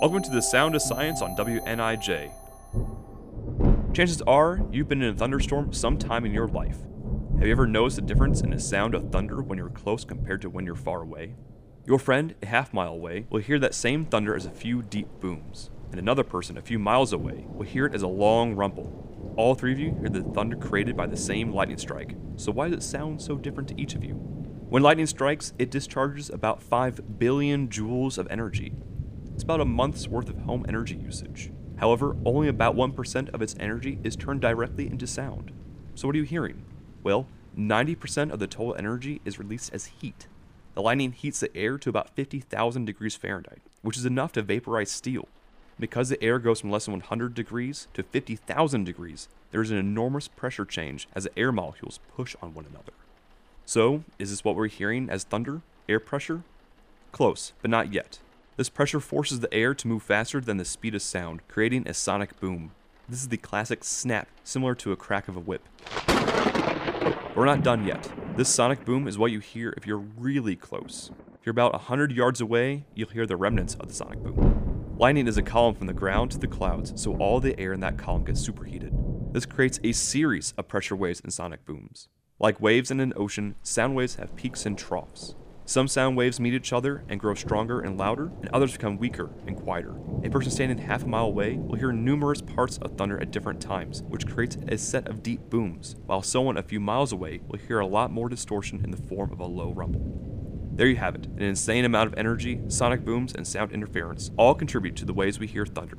Welcome to the Sound of Science on WNIJ. Chances are you've been in a thunderstorm sometime in your life. Have you ever noticed the difference in the sound of thunder when you're close compared to when you're far away? Your friend, a half mile away, will hear that same thunder as a few deep booms, and another person a few miles away will hear it as a long rumble. All three of you hear the thunder created by the same lightning strike, so why does it sound so different to each of you? When lightning strikes, it discharges about 5 billion joules of energy. It's about a month's worth of home energy usage. However, only about 1% of its energy is turned directly into sound. So, what are you hearing? Well, 90% of the total energy is released as heat. The lightning heats the air to about 50,000 degrees Fahrenheit, which is enough to vaporize steel. Because the air goes from less than 100 degrees to 50,000 degrees, there is an enormous pressure change as the air molecules push on one another. So, is this what we're hearing as thunder? Air pressure? Close, but not yet. This pressure forces the air to move faster than the speed of sound, creating a sonic boom. This is the classic snap, similar to a crack of a whip. We're not done yet. This sonic boom is what you hear if you're really close. If you're about 100 yards away, you'll hear the remnants of the sonic boom. Lightning is a column from the ground to the clouds, so all the air in that column gets superheated. This creates a series of pressure waves and sonic booms. Like waves in an ocean, sound waves have peaks and troughs. Some sound waves meet each other and grow stronger and louder, and others become weaker and quieter. A person standing half a mile away will hear numerous parts of thunder at different times, which creates a set of deep booms, while someone a few miles away will hear a lot more distortion in the form of a low rumble. There you have it an insane amount of energy, sonic booms, and sound interference all contribute to the ways we hear thunder.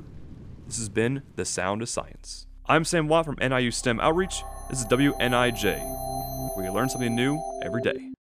This has been The Sound of Science. I'm Sam Watt from NIU STEM Outreach. This is WNIJ where you learn something new every day.